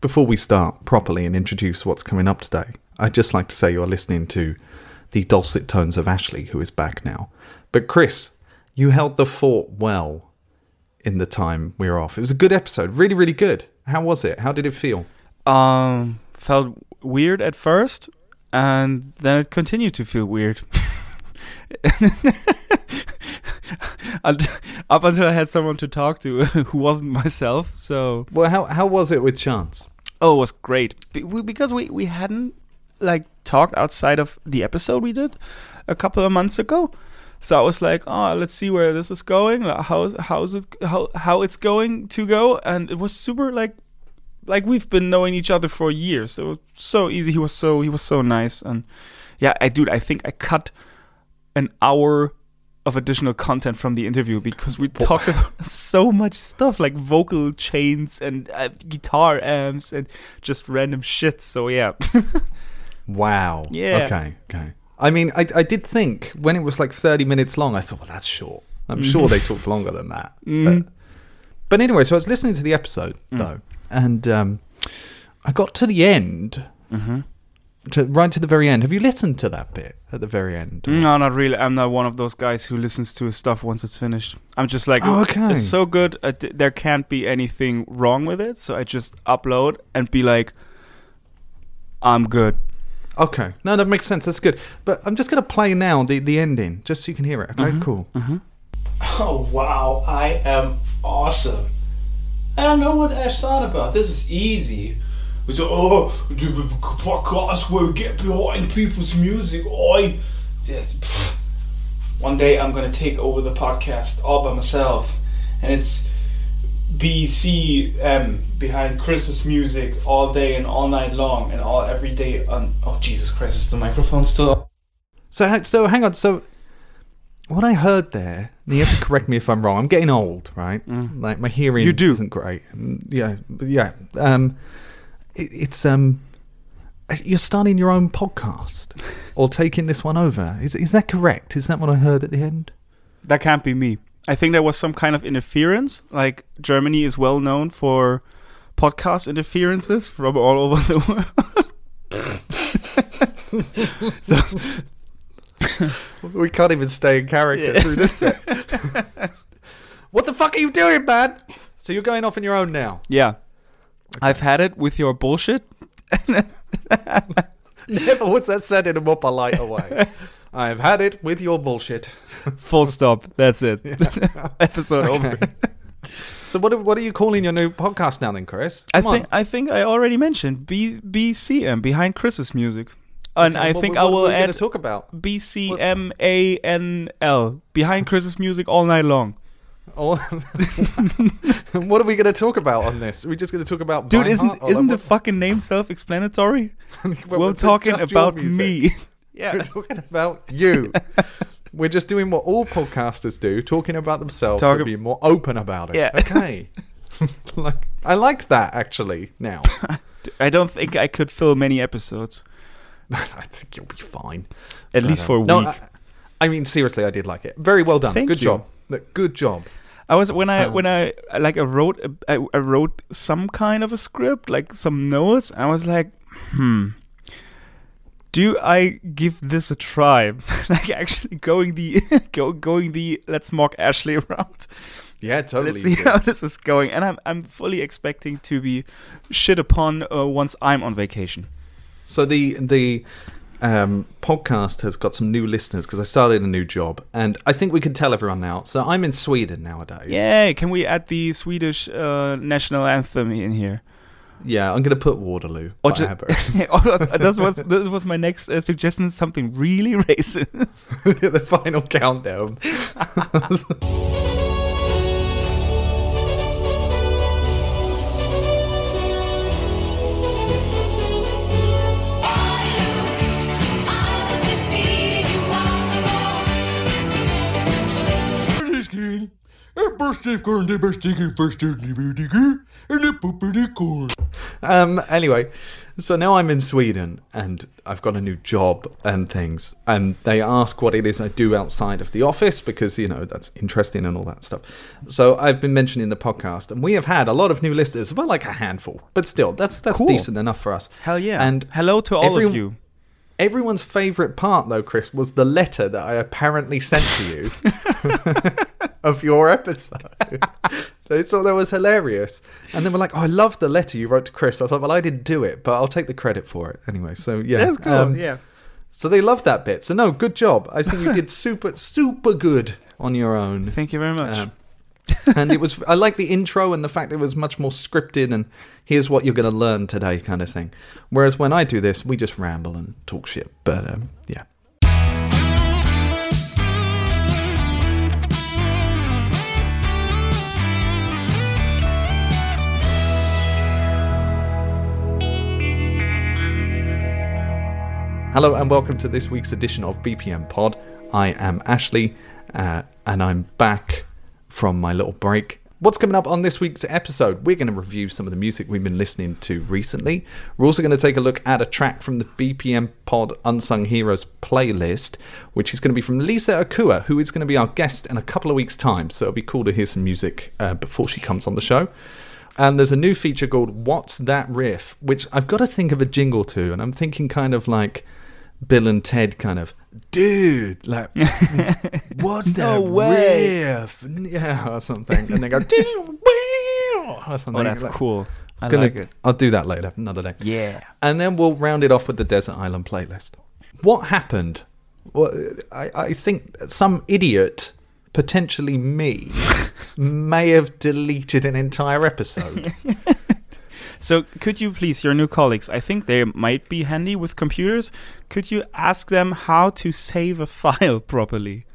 before we start properly and introduce what's coming up today, I'd just like to say you're listening to the dulcet tones of Ashley, who is back now. But Chris, you held the fort well in the time we were off. It was a good episode, really, really good. How was it? How did it feel? Um, felt weird at first, and then it continued to feel weird. Up until I had someone to talk to who wasn't myself. So, Well, how how was it with Chance? oh, it was great Be- we- because we we hadn't like talked outside of the episode we did a couple of months ago. So I was like, oh, let's see where this is going. like, How how's it how how it's going to go? And it was super like like we've been knowing each other for years. It was so easy. He was so he was so nice. And yeah, I dude, I think I cut an hour of additional content from the interview because we talked about so much stuff like vocal chains and uh, guitar amps and just random shit. So yeah, Wow. Yeah. Okay. Okay. I mean, I I did think when it was like thirty minutes long, I thought, well, that's short. I'm sure they talked longer than that. Mhm. But, but anyway, so I was listening to the episode though, and um, I got to the end, mm-hmm. To right to the very end. Have you listened to that bit at the very end? no, not really. I'm not one of those guys who listens to his stuff once it's finished. I'm just like, Oh, okay. it's so good. Uh, d- there can't be anything wrong with it. So I just upload and be like, I'm good. Okay. No, that makes sense. That's good. But I'm just gonna play now the the ending, just so you can hear it. Okay. Cool. Oh wow, I am awesome. I don't know what Ash thought about. This is easy. We said, oh, do a podcast where we get behind people's music. Oi, Yes. One day I'm gonna take over the podcast all by myself, and it's BCM behind Chris's music all day and all night long and all every day. On oh Jesus Christ, is the microphone still? on? So, so hang on. So, what I heard there, and you have to correct me if I'm wrong. I'm getting old, right? Like my hearing Mm. You do. isn't great. Yeah, but yeah. Um, it, it's um, you're starting your own podcast or taking this one over. Is is that correct? Is that what I heard at the end? That can't be me. I think there was some kind of interference. Like Germany is well known for podcast interferences from all over the world. so We can't even stay in character through this what the fuck are you doing, man? So you're going off on your own now. yeah, I've had it with your bullshit. Never was that said in a more polite way. I've had it with your bullshit. Full stop. That's it. Episode over. So what are, what are you calling your new podcast now then, Chris? I think on. I think I already mentioned B BCM behind Chris's music, and Okay, I think what I will add talk about. B C M A N L behind Chris's music all night long. What are we going to talk about on this? Are we just going to talk about Dude, Vine isn't Heart? Or isn't the like fucking name self-explanatory? what- We're well, it's talking just your about music. me. We're yeah. talking about you. We're just doing what all podcasters do, talking about themselves, Talk but being more open about it. Yeah. Okay. like I like that actually. Now, I don't think I could fill many episodes, I think you'll be fine. at But, least for a no, week. I, I mean, seriously, I did like it. Very well done. Thank good you. job. Look, Good job. I was when I Um, when I like I wrote a- I, I wrote some kind of a script, like some notes. And I was like, hmm, do I give this a try? like actually going the go, going the let's mock Ashley route. Yeah, totally. Let's see how this is going. And I'm I'm fully expecting to be shit upon uh, once I'm on vacation. So the the um, podcast has got some new listeners because I started a new job, and I think we can tell everyone now. So I'm in Sweden nowadays. Yay! Can we add the Swedish uh, national anthem in here? yeah. I'm gonna put Waterloo. Or ju- that was that was my next uh, suggestion. Something really racist. the final countdown. Um, anyway, so now I'm in Sweden and I've got a new job and things. And they ask what it is I do outside of the office because, you know, that's interesting and all that stuff. So I've been mentioning the podcast and we have had a lot of new listeners, about like a handful, but still, that's, that's cool. decent enough for us. Hell yeah. And hello to all every- of you. Everyone's favorite part, though, Chris, was the letter that I apparently sent to you. of your episode. they thought that was hilarious. And then we're like, oh, I love the letter you wrote to Chris. I was like, well, I didn't do it, but I'll take the credit for it anyway. So, yeah. That's cool. um, yeah. So they loved that bit. So, no, good job. I think you did super, super good on your own. Thank you very much. Um, and it was I like the intro and the fact it was much more scripted and here's what you're going to learn today kind of thing. Whereas when I do this, we just ramble and talk shit. But um, yeah. Hello and welcome to this week's edition of BPM Pod. I am Ashley uh, and I'm back from my little break. What's coming up on this week's episode? We're going to review some of the music we've been listening to recently. We're also going to take a look at a track from the BPM Pod Unsung Heroes playlist, which is going to be from Lisa Akua, who is going to be our guest in a couple of weeks' time. So it'll be cool to hear some music uh, before she comes on the show. And there's a new feature called What's That Riff, which I've got to think of a jingle to, and I'm thinking kind of like Bill and Ted kind of, dude, like, what's No that way. riff? Yeah, or something. And they go, or something. oh, that's Like, cool. I gonna- like it. I'll do that later, another day. Yeah. And then we'll round it off with the Desert Island playlist. What happened? Well, I, I think some idiot, potentially me, may have deleted an entire episode. So, could you please, your new colleagues, I think they might be handy with computers. Could you ask them how to save a file properly?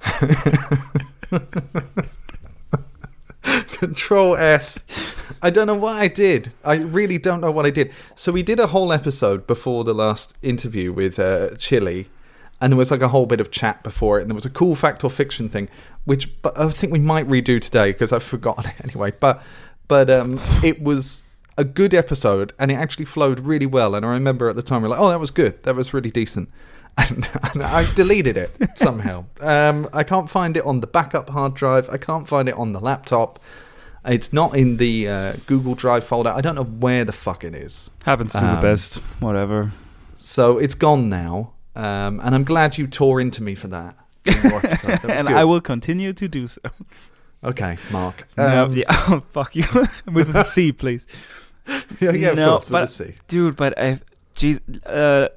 Control S. I don't know what I did. I really don't know what I did. So we did a whole episode before the last interview with uh, Chili, and there was like a whole bit of chat before it, and there was a cool fact or fiction thing, which but I think we might redo today because I've forgotten it anyway. But but um, it was a good episode, and it actually flowed really well. And I remember at the time we were like, "Oh, that was good. That was really decent." And, and I deleted it somehow. Um, I can't find it on the backup hard drive. I can't find it on the laptop. It's not in the uh, Google Drive folder. I don't know where the fuck it is. Happens to the Um, best. Whatever. So it's gone now. Um, and I'm glad you tore into me for that. in your episode. That And good. I will continue to do so. Okay, Mark. no, Um, yeah, oh, fuck you. with a C, please. yeah, yeah, no, course, but- C. dude but i geez uh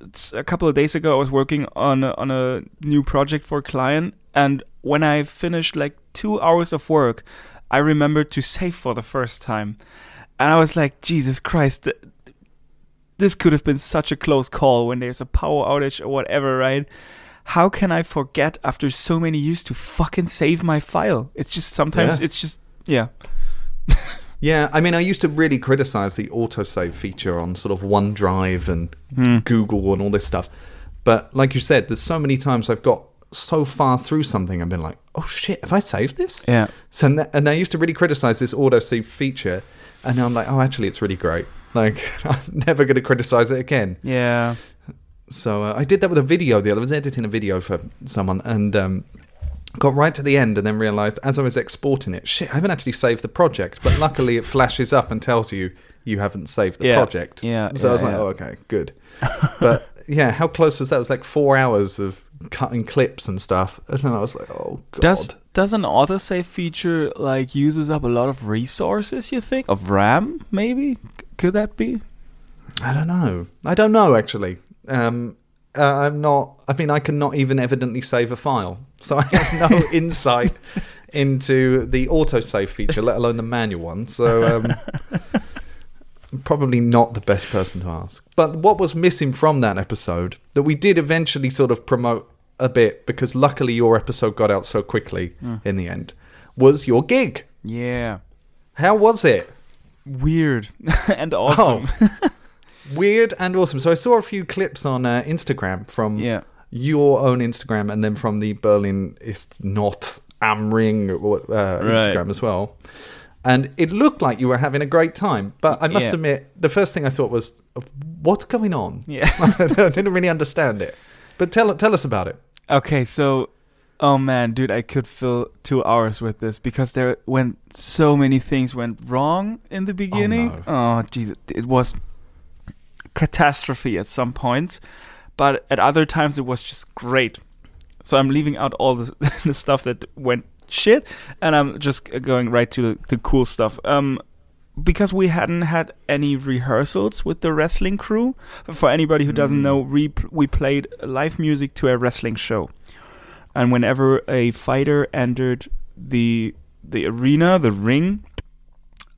it's a couple of days ago i was working on a, on a new project for a client and when i finished like two hours of work i remembered to save for the first time and i was like jesus christ th- this could have been such a close call when there's a power outage or whatever right how can i forget after so many years to fucking save my file it's just sometimes Yeah. it's just yeah Yeah, I mean, I used to really criticize the autosave feature on sort of OneDrive and Hmm. Google and all this stuff. But like you said, there's so many times I've got so far through something I've been like, oh shit, have I saved this? yeah So, and, and I used to really criticize this autosave feature. And now I'm like, oh, actually, it's really great. Like, I'm never going to criticize it again. yeah So uh, I did that with a video the other. I was editing a video for someone and um, got right to the end and then realized as I was exporting it, shit, I haven't actually saved the project. But luckily, it flashes up and tells you you haven't saved the Yeah, project. yeah, So I was like, yeah. oh, okay, good. but yeah, how close was that? It was like four hours of cutting clips and stuff. And then I was like, oh god. Does does an autosave feature like uses up a lot of resources? You think of RAM? Maybe could that be? I don't know. I don't know actually. Um, uh, I'm not. I mean, I cannot even evidently save a file, so I have no insight into the autosave feature, let alone the manual one. So um, probably not the best person to ask. But what was missing from that episode that we did eventually sort of promote a bit because luckily your episode got out so quickly in the end was your gig. Yeah, How was it? weird and awesome. Weird and awesome. So I saw a few clips on uh, Instagram from Yeah, your own Instagram and then from the Berlin ist not am Ring uh, Instagram as well. and it looked like you were having a great time. But I must Yeah. admit, the first thing I thought was, "What's going on?" Yeah. I didn't really understand it. But tell tell us about it. Okay, so oh man, dude, I could fill two hours with this because there went so many things went wrong in the beginning. Oh, Jesus, it was catastrophe at some points, but at other times it was just great. So I'm leaving out all the, the stuff that went shit, and I'm just going right to the, the cool stuff. Um, because we hadn't had any rehearsals with the wrestling crew. For anybody who doesn't know, we, we played live music to a wrestling show. And whenever a fighter entered the the arena, the ring,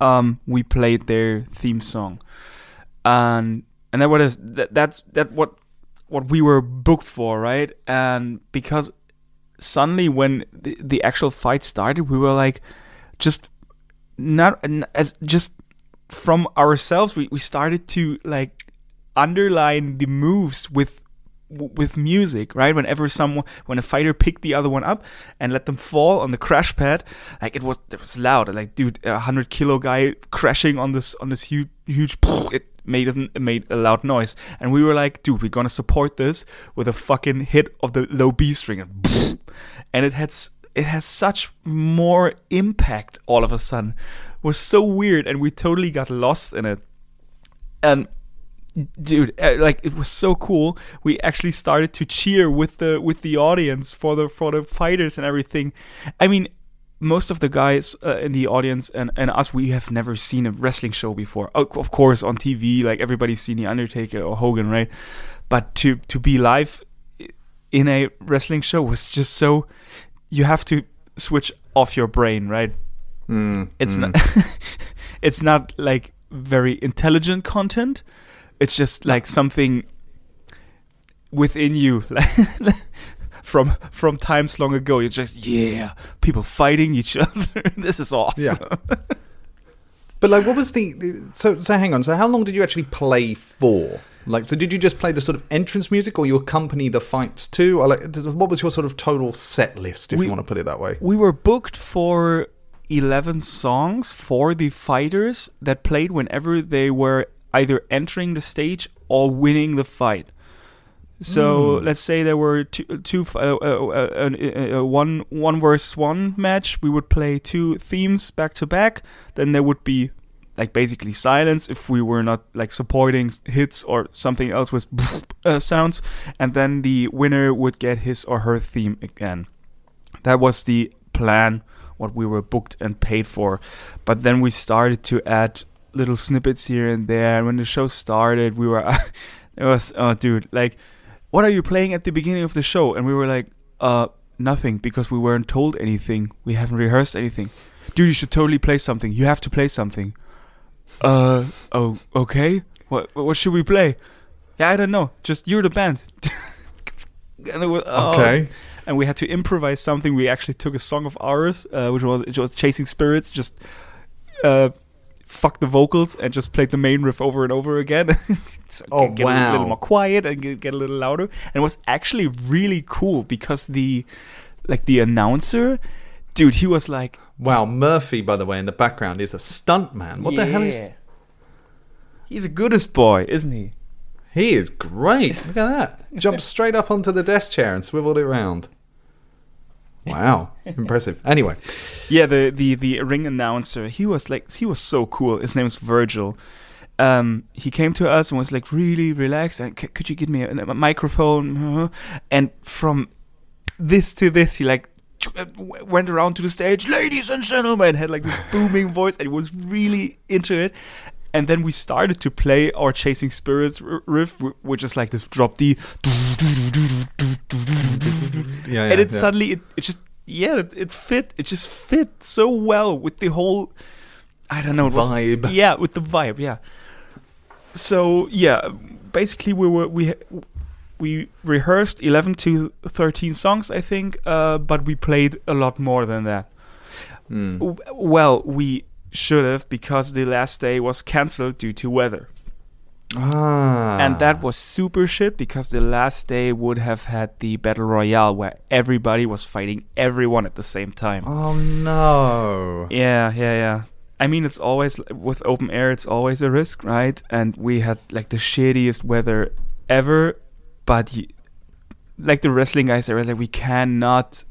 um, we played their theme song. And and that what is that, that's that what what we were booked for, right? And because suddenly when the, the actual fight started, we were like just not as just from ourselves we, we started to like underline the moves with with music right whenever someone when a fighter picked the other one up and let them fall on the crash pad like it was it was loud like dude a 100 kilo guy crashing on this on this huge huge it made it made a loud noise and we were like dude we're gonna support this with a fucking hit of the low b string and it had it has such more impact all of a sudden. It was so weird, and we totally got lost in it. And dude, uh, like it was so cool. We actually started to cheer with the with the audience for the for the fighters and everything. I mean, most of the guys uh, in the audience and, and us, we have never seen a wrestling show before. Of course, on TV, like everybody's seen the Undertaker or Hogan, right? But to to be live in a wrestling show was just so. You have to switch off your brain, right? Mm, It's mm. not. it's not like very intelligent content. It's just like something within you, like from from times long ago. You're just yeah, people fighting each other. this is awesome. Yeah. But like, what was the, the so so? Hang on. So how long did you actually play for? Like, so did you just play the sort of entrance music, or you accompany the fights too? Or like, what was your sort of total set list, if We- you want to put it that way? We were booked for 11 songs for the fighters that played whenever they were either entering the stage or winning the fight. So let's say there were two, two f- uh, uh, uh, uh, uh, one one versus one match. We would play two themes back to back. Then there would be like basically silence if we were not like supporting hits or something else with uh, sounds, and then the winner would get his or her theme again. That was the plan, what we were booked and paid for. But then we started to add little snippets here and there. And when the show started, we were, it was, oh, dude, like, what are you playing at the beginning of the show? And we were like, uh, nothing, because we weren't told anything. We haven't rehearsed anything. Dude, you should totally play something. You have to play something. Uh, oh, okay. What, what should we play? Yeah, I don't know. Just you're the band. and it was, oh, Okay. and we had to improvise something. We actually took a song of ours, uh, which was, which was "Chasing Spirits," just uh, fuck the vocals and just played the main riff over and over again. so Oh, get, get a little more quiet and get, get a little louder. And it was actually really cool because the like the announcer, dude, he was like, Wow, Murphy, by the way, in the background is a stunt man. What the hell is? Yeah. He's a goodest boy, isn't he? He is great. Look at that. Jumped straight up onto the desk chair and swiveled it round. Wow, impressive. Anyway, Yeah, the, the the ring announcer, he was like he was so cool. His name was Virgil. Um, he came to us and was like really relaxed. And "C- could you give me a, a microphone? Uh-huh." And from this to this, he like uh, went around to the stage, ladies and gentlemen, had like this booming voice, and he was really into it. And then we started to play our Chasing Spirits r- riff, wh- which is like this drop D, yeah, and it yeah. suddenly it, it just yeah it, it fit it just fit so well with the whole I don't know it was- Vibe. yeah with the vibe yeah so yeah basically we were we we rehearsed 11 to 13 songs I think uh, but we played a lot more than that Mm. W- well we should have because the last day was cancelled due to weather Ah, and that was super shit because the last day would have had the battle royale where everybody was fighting everyone at the same time. Oh no! Yeah, yeah, yeah. I mean, it's always with open air. It's always a risk, right? And we had like the shittiest weather ever, but y- like the wrestling guys, they were like, we cannot,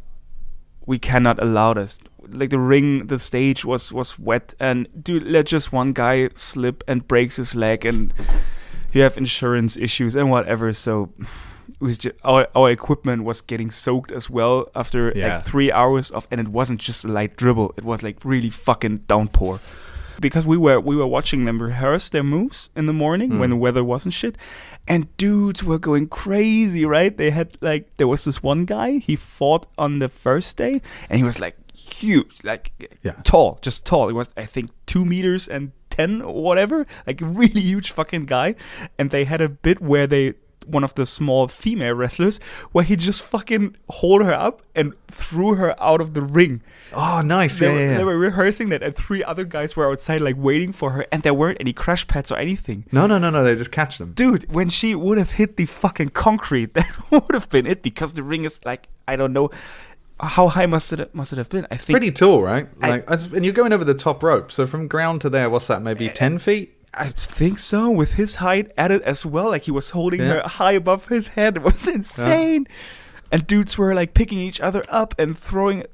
we cannot allow this. Like the ring, the stage was was wet, and dude, let just one guy slip and breaks his leg, and you have insurance issues and whatever. So. It was just, our our equipment was getting soaked as well after Yeah. like three hours of, and it wasn't just a light dribble; it was like really fucking downpour. Because we were we were watching them rehearse their moves in the morning when mm. the weather wasn't shit, and dudes were going crazy, right? They had like there was this one guy he fought on the first day, and he was like huge, like Yeah. tall, just tall. It was I think two meters and ten or whatever, like really huge fucking guy. And they had a bit where they one of the small female wrestlers where he just fucking hold her up and threw her out of the ring. Oh, nice. They, yeah, were, yeah, yeah. they were rehearsing that, and three other guys were outside, like waiting for her, and there weren't any crash pads or anything. No, no, no, no. They just catch them. Dude, when she would have hit the fucking concrete, that would have been it because the ring is like I don't know how high must it must it have been. I think Pretty tall, right? Like, that's- and you're going over the top rope. So from ground to there, what's that? Maybe Eh, ten feet. I think so with his height added as well. Like he was holding Yeah. her high above his head. It was insane. And dudes were like picking each other up and throwing. It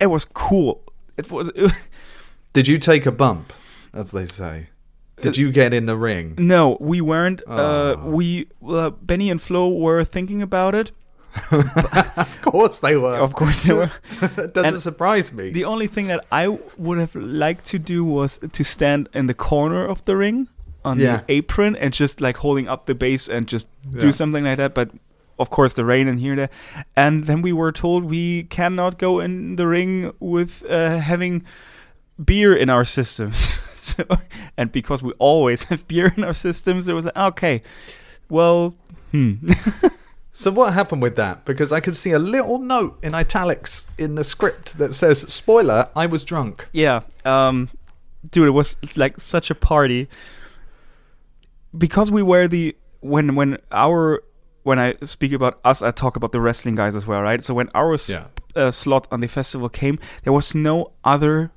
It was cool. It was. Did you take a bump, as they say? Did you get in the ring? no, we weren't. Uh, Oh. we uh, Benny and Flo were thinking about it. Of course they were. Of course, they were. That doesn't And surprise me. The only thing that I would have liked to do was to stand in the corner of the ring on Yeah. the apron and just like holding up the base and just Yeah. do something like that. But of course, the rain and here there. And then we were told we cannot go in the ring with uh, having beer in our systems. so, and because we always have beer in our systems, it was like, okay, well, hmm. So what happened with that? Because I could see a little note in italics in the script that says, "Spoiler: I was drunk." Yeah, um, dude, it was like such a party because we were the when when our when I speak about us, I talk about the wrestling guys as well, right? So when our s- Yeah. uh, slot on the festival came, there was no other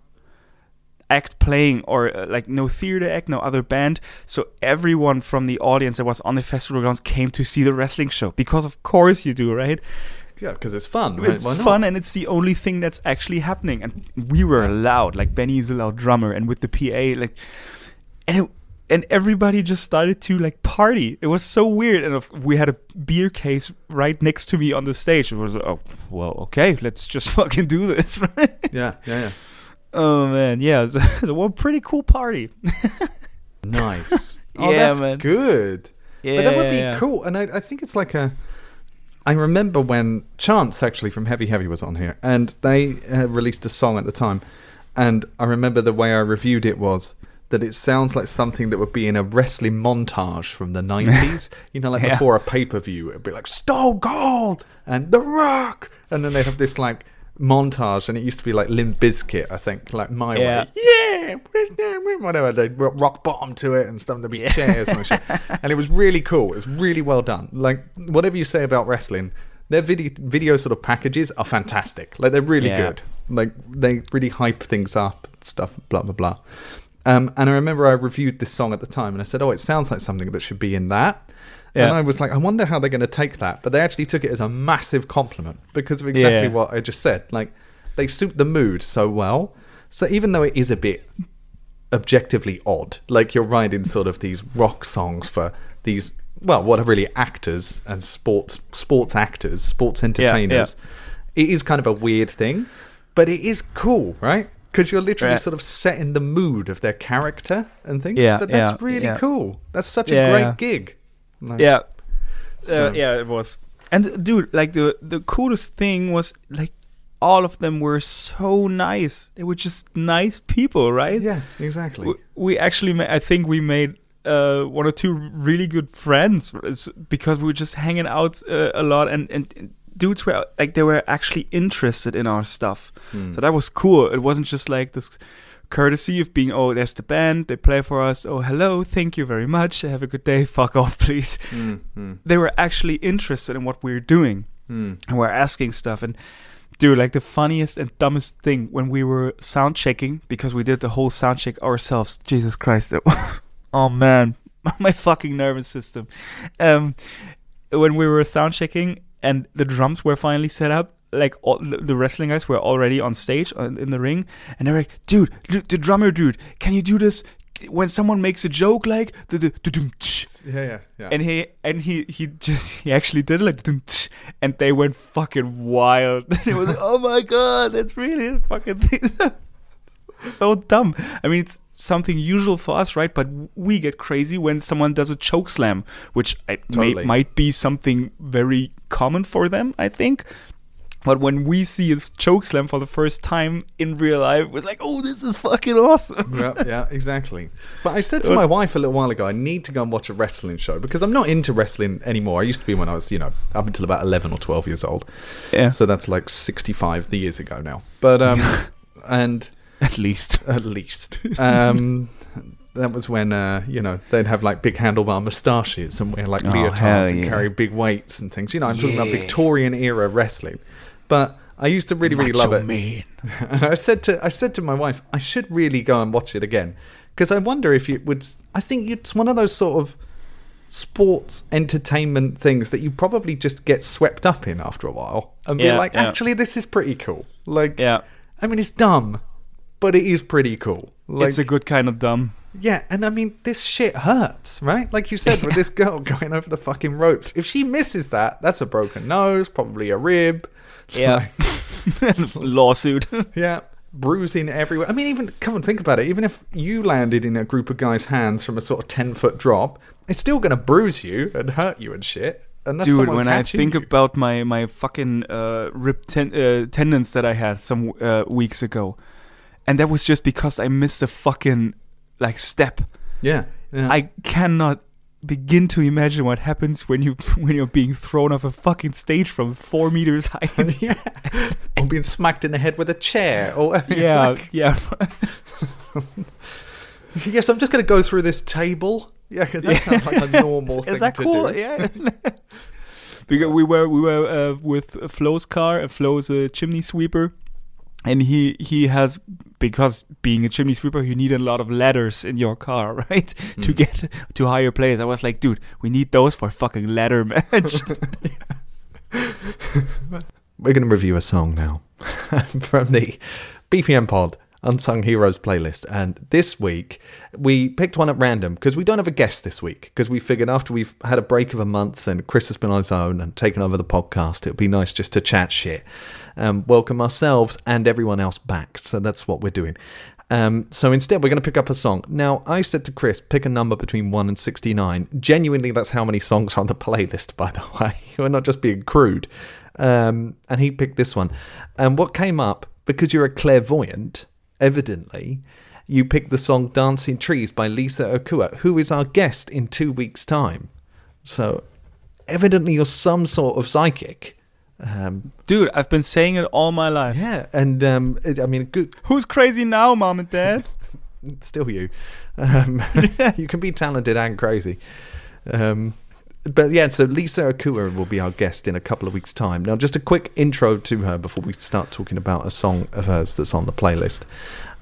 act playing or uh, like no theater act, no other band. So everyone from the audience that was on the festival grounds came to see the wrestling show because of course you do, right? Yeah, because it's fun. right? It's fun and it's the only thing that's actually happening. And we were loud, like Benny is a loud drummer, and with the PA, like, and it, and everybody just started to like party. It was so weird. And we had a beer case right next to me on the stage. It was oh well, okay, let's just fucking do this, right? Yeah, yeah, yeah. Oh man, yeah, it was, it was a pretty cool party. Nice. oh, Yeah, that's man. good. Yeah, but that would be yeah. cool. And I, I think it's like a. I remember when Chance actually from Heavy Heavy was on here, and they uh, released a song at the time, and I remember the way I reviewed it was that it sounds like something that would be in a wrestling montage from the nineties. you know, like Yeah. before a pay per view, it'd be like Stone Cold and The Rock, and then they'd have this like montage, and it used to be like Limp Bizkit, I think, like My Yeah. Way, yeah, whatever. They rock bottom to it and stuff. There'd be chairs and shit, and it was really cool. It was really well done. Like whatever you say about wrestling, their video video sort of packages are fantastic. Like they're really Yeah. good. Like they really hype things up, and stuff, blah blah blah. Um, and I remember I reviewed this song at the time, and I said, "Oh, it sounds like something that should be in that." And I was like, I wonder how they're going to take that. But they actually took it as a massive compliment because of exactly Yeah. what I just said. Like, they suit the mood so well. So even though it is a bit objectively odd, like you're writing sort of these rock songs for these, well, what are really actors and sports sports actors, sports entertainers, it is kind of a weird thing, but it is cool, right? Because you're literally Yeah. sort of setting the mood of their character and things. Yeah, but that's yeah, really yeah. cool. That's such a Yeah, great yeah. gig. Like- Yeah. So- Uh, yeah, it was. And dude, like the the coolest thing was like all of them were so nice. They were just nice people, right? Yeah, exactly. We, we actually, ma- I think we made uh, one or two really good friends because we were just hanging out uh, a lot, and, and and dudes were like they were actually interested in our stuff. Hmm. So that was cool. It wasn't just like this courtesy of being, oh, there's the band, they play for us. Oh, hello, thank you very much. Have a good day. Fuck off, please Mm, mm, they were actually interested in what we are doing mm. and were asking stuff and dude, like the funniest and dumbest thing when we were sound checking because we did the whole sound check ourselves. Jesus Christ! Oh man, my fucking nervous system. Um, when we were sound checking and the drums were finally set up, like all, the wrestling guys were already on stage uh, in the ring, and they were like, "Dude, the, the drummer dude, can you do this?" When someone makes a joke like the the, Yeah, yeah, yeah. and he and he he just he actually did it like and they went fucking wild. it was like, oh my god, that's really a fucking thing. so dumb. I mean, it's something usual for us, right? But we get crazy when someone does a choke slam, which I, may, might be something very common for them, I think. But when we see a choke slam for the first time in real life, we're like, "Oh, this is fucking awesome!" yeah, yeah, exactly. But I said to my wife a little while ago, I need to go and watch a wrestling show because I'm not into wrestling anymore. I used to be when I was, you know, up until about 11 or 12 years old. Yeah, So that's like 65 years ago now. But, um, and at least. at least. Um, that was when, uh, you know, they'd have like big handlebar moustaches and wear like Oh, leotards hell and carry big weights and things. You know, I'm talking about Victorian era wrestling. But I used to really, really love it. Man. And I said to I said to my wife, I should really go and watch it again because I wonder if it would. I think it's one of those sort of sports entertainment things that you probably just get swept up in after a while and be like, yeah. actually, this is pretty cool. Like, Yeah, I mean, it's dumb, but it is pretty cool. Like, it's a good kind of dumb. yeah, and I mean, this shit hurts, right? Like you said, with this girl going over the fucking ropes. If she misses that, that's a broken nose, probably a rib. Yeah. Lawsuit. Yeah, bruising everywhere. I mean, even come and think about it. Even if you landed in a group of guys' hands from a sort of ten foot drop, it's still going to bruise you and hurt you and shit. And that's Dude, when I think you. about my my fucking uh, rib ten- uh, tendons that I had some uh, weeks ago, and that was just because I missed a fucking like step. yeah, yeah. I cannot begin to imagine what happens when you when you're being thrown off a fucking stage from four meters high. yeah, or being smacked in the head with a chair, or yeah, yeah. yes, I'm just going to go through this table. Yeah, because that sounds like a normal thing Is that to cool? do. Yeah. because we were we were uh, with Flo's car. and Flo's a chimney sweeper, and he he has because being a chimney sweeper, you need a lot of ladders in your car, right? To Mm. get to higher place. I was like, dude, we need those for fucking ladder match. We're going to review a song now from the BPM Pod Unsung Heroes playlist. And this week, we picked one at random because we don't have a guest this week. Because we figured after we've had a break of a month and Chris has been on his own and taken over the podcast, it would be nice just to chat shit. Um, welcome ourselves and everyone else back. So that's what we're doing. Um, so instead, we're going to pick up a song. Now, I said to Chris, pick a number between 1 and 69. Genuinely, that's how many songs are on the playlist, by the way. We're not just being crude. Um, and he picked this one. And what came up, because you're a clairvoyant, evidently, you picked the song Dancing Trees by Lisa Akua, who is our guest in two weeks' time. So, evidently, you're some sort of psychic. Um, dude, I've been saying it all my life. yeah, and um, it- I mean, good, Who's crazy now, mom and dad? still you. Um, you can be talented and crazy. Um, but yeah, so Lisa Akua will be our guest in a couple of weeks' time. Now, just a quick intro to her before we start talking about a song of hers that's on the playlist.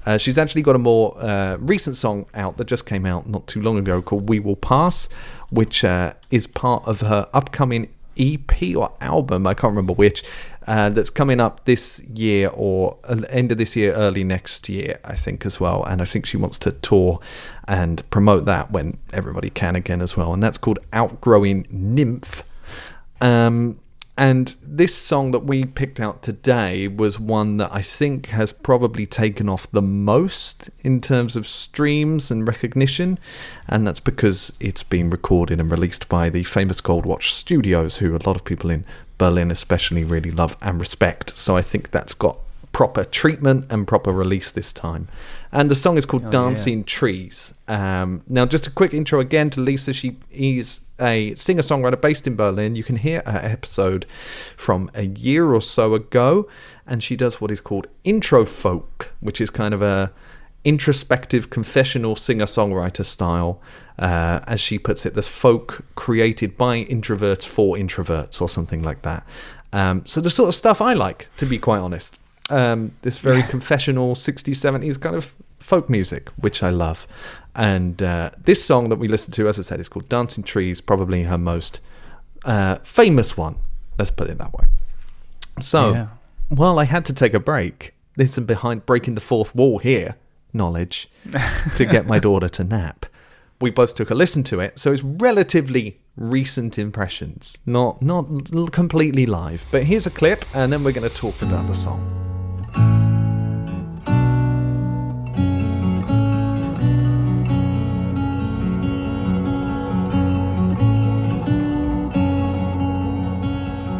Uh, she's actually got a more uh, recent song out that just came out not too long ago called We Will Pass, which uh, is part of her upcoming EP or album, I can't remember which, uh, that's coming up this year or end of this year, early next year, I think, as well. And I think she wants to tour and promote that when everybody can again as well. And that's called Outgrowing Nymph. Um, and this song that we picked out today was one that I think has probably taken off the most in terms of streams and recognition. And that's because it's been recorded and released by the famous Goldwatch Studios, who a lot of people in Berlin especially really love and respect. So I think that's got proper treatment and proper release this time. And the song is called Oh, yeah. Dancing Trees. Um, now, just a quick intro again to Lisa. She is a singer songwriter based in Berlin. You can hear her episode from a year or so ago, and she does what is called intro folk, which is kind of a introspective confessional singer songwriter style. Uh, as she puts it, this folk created by introverts for introverts, or something like that. Um, so the sort of stuff I like, to be quite honest. Um, this very confessional 60s, 70s kind of folk music, which I love. And uh, this song that we listened to, as I said, is called Dancing Trees, probably her most uh, famous one. Let's put it that way. So, Yeah. while I had to take a break, this is behind breaking the fourth wall here, knowledge, to get my daughter to nap. We both took a listen to it, so it's relatively recent impressions, not not completely live. But here's a clip, and then we're going to talk about the song.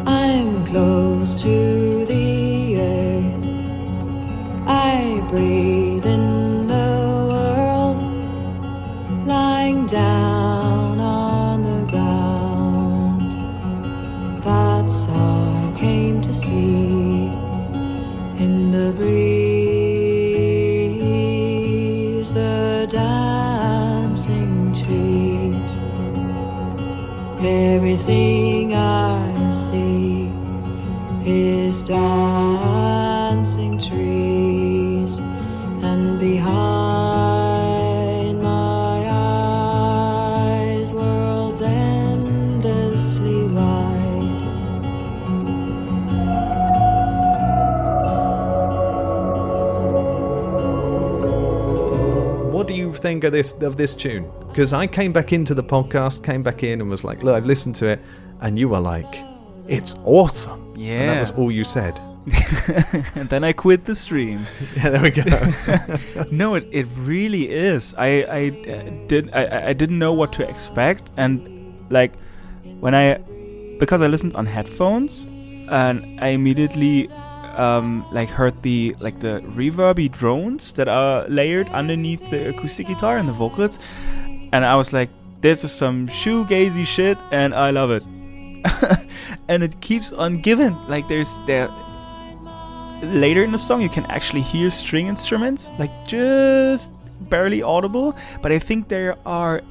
I'm close to think of this of this tune? Because I came back into the podcast, came back in, and was like, "Look, I've listened to it," and you were like, "It's awesome." And that Yeah. was all you said. and then I quit the stream. Yeah, there we go. no, it, it really is. I I uh, did I- I didn't know what to expect, and like when I because I listened on headphones, and I immediately um, like heard the like the reverby drones that are layered underneath the acoustic guitar and the vocals, and I was like, this is some shoegazy shit, and I love it. and it keeps on giving. Like there's there later in the song you can actually hear string instruments like just barely audible but i think they are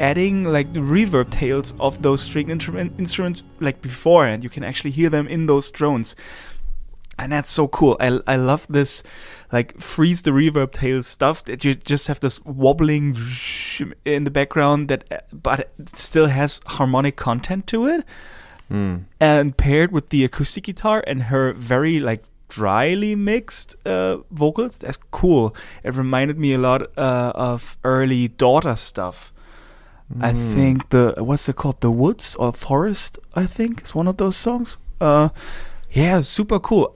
adding like the reverb tails of those string instrument instruments like beforehand you can actually hear them in those drones and that's so cool. I, I love this like freeze the reverb tail stuff that you just have this wobbling in the background that but it still has harmonic content to it. Mm. and paired with the acoustic guitar and her very like dryly mixed uh, vocals that's cool. It reminded me a lot uh, of early daughter stuff. I Mm. think the what's it called? The woods or forest i think is one of those songs. Uh yeah super cool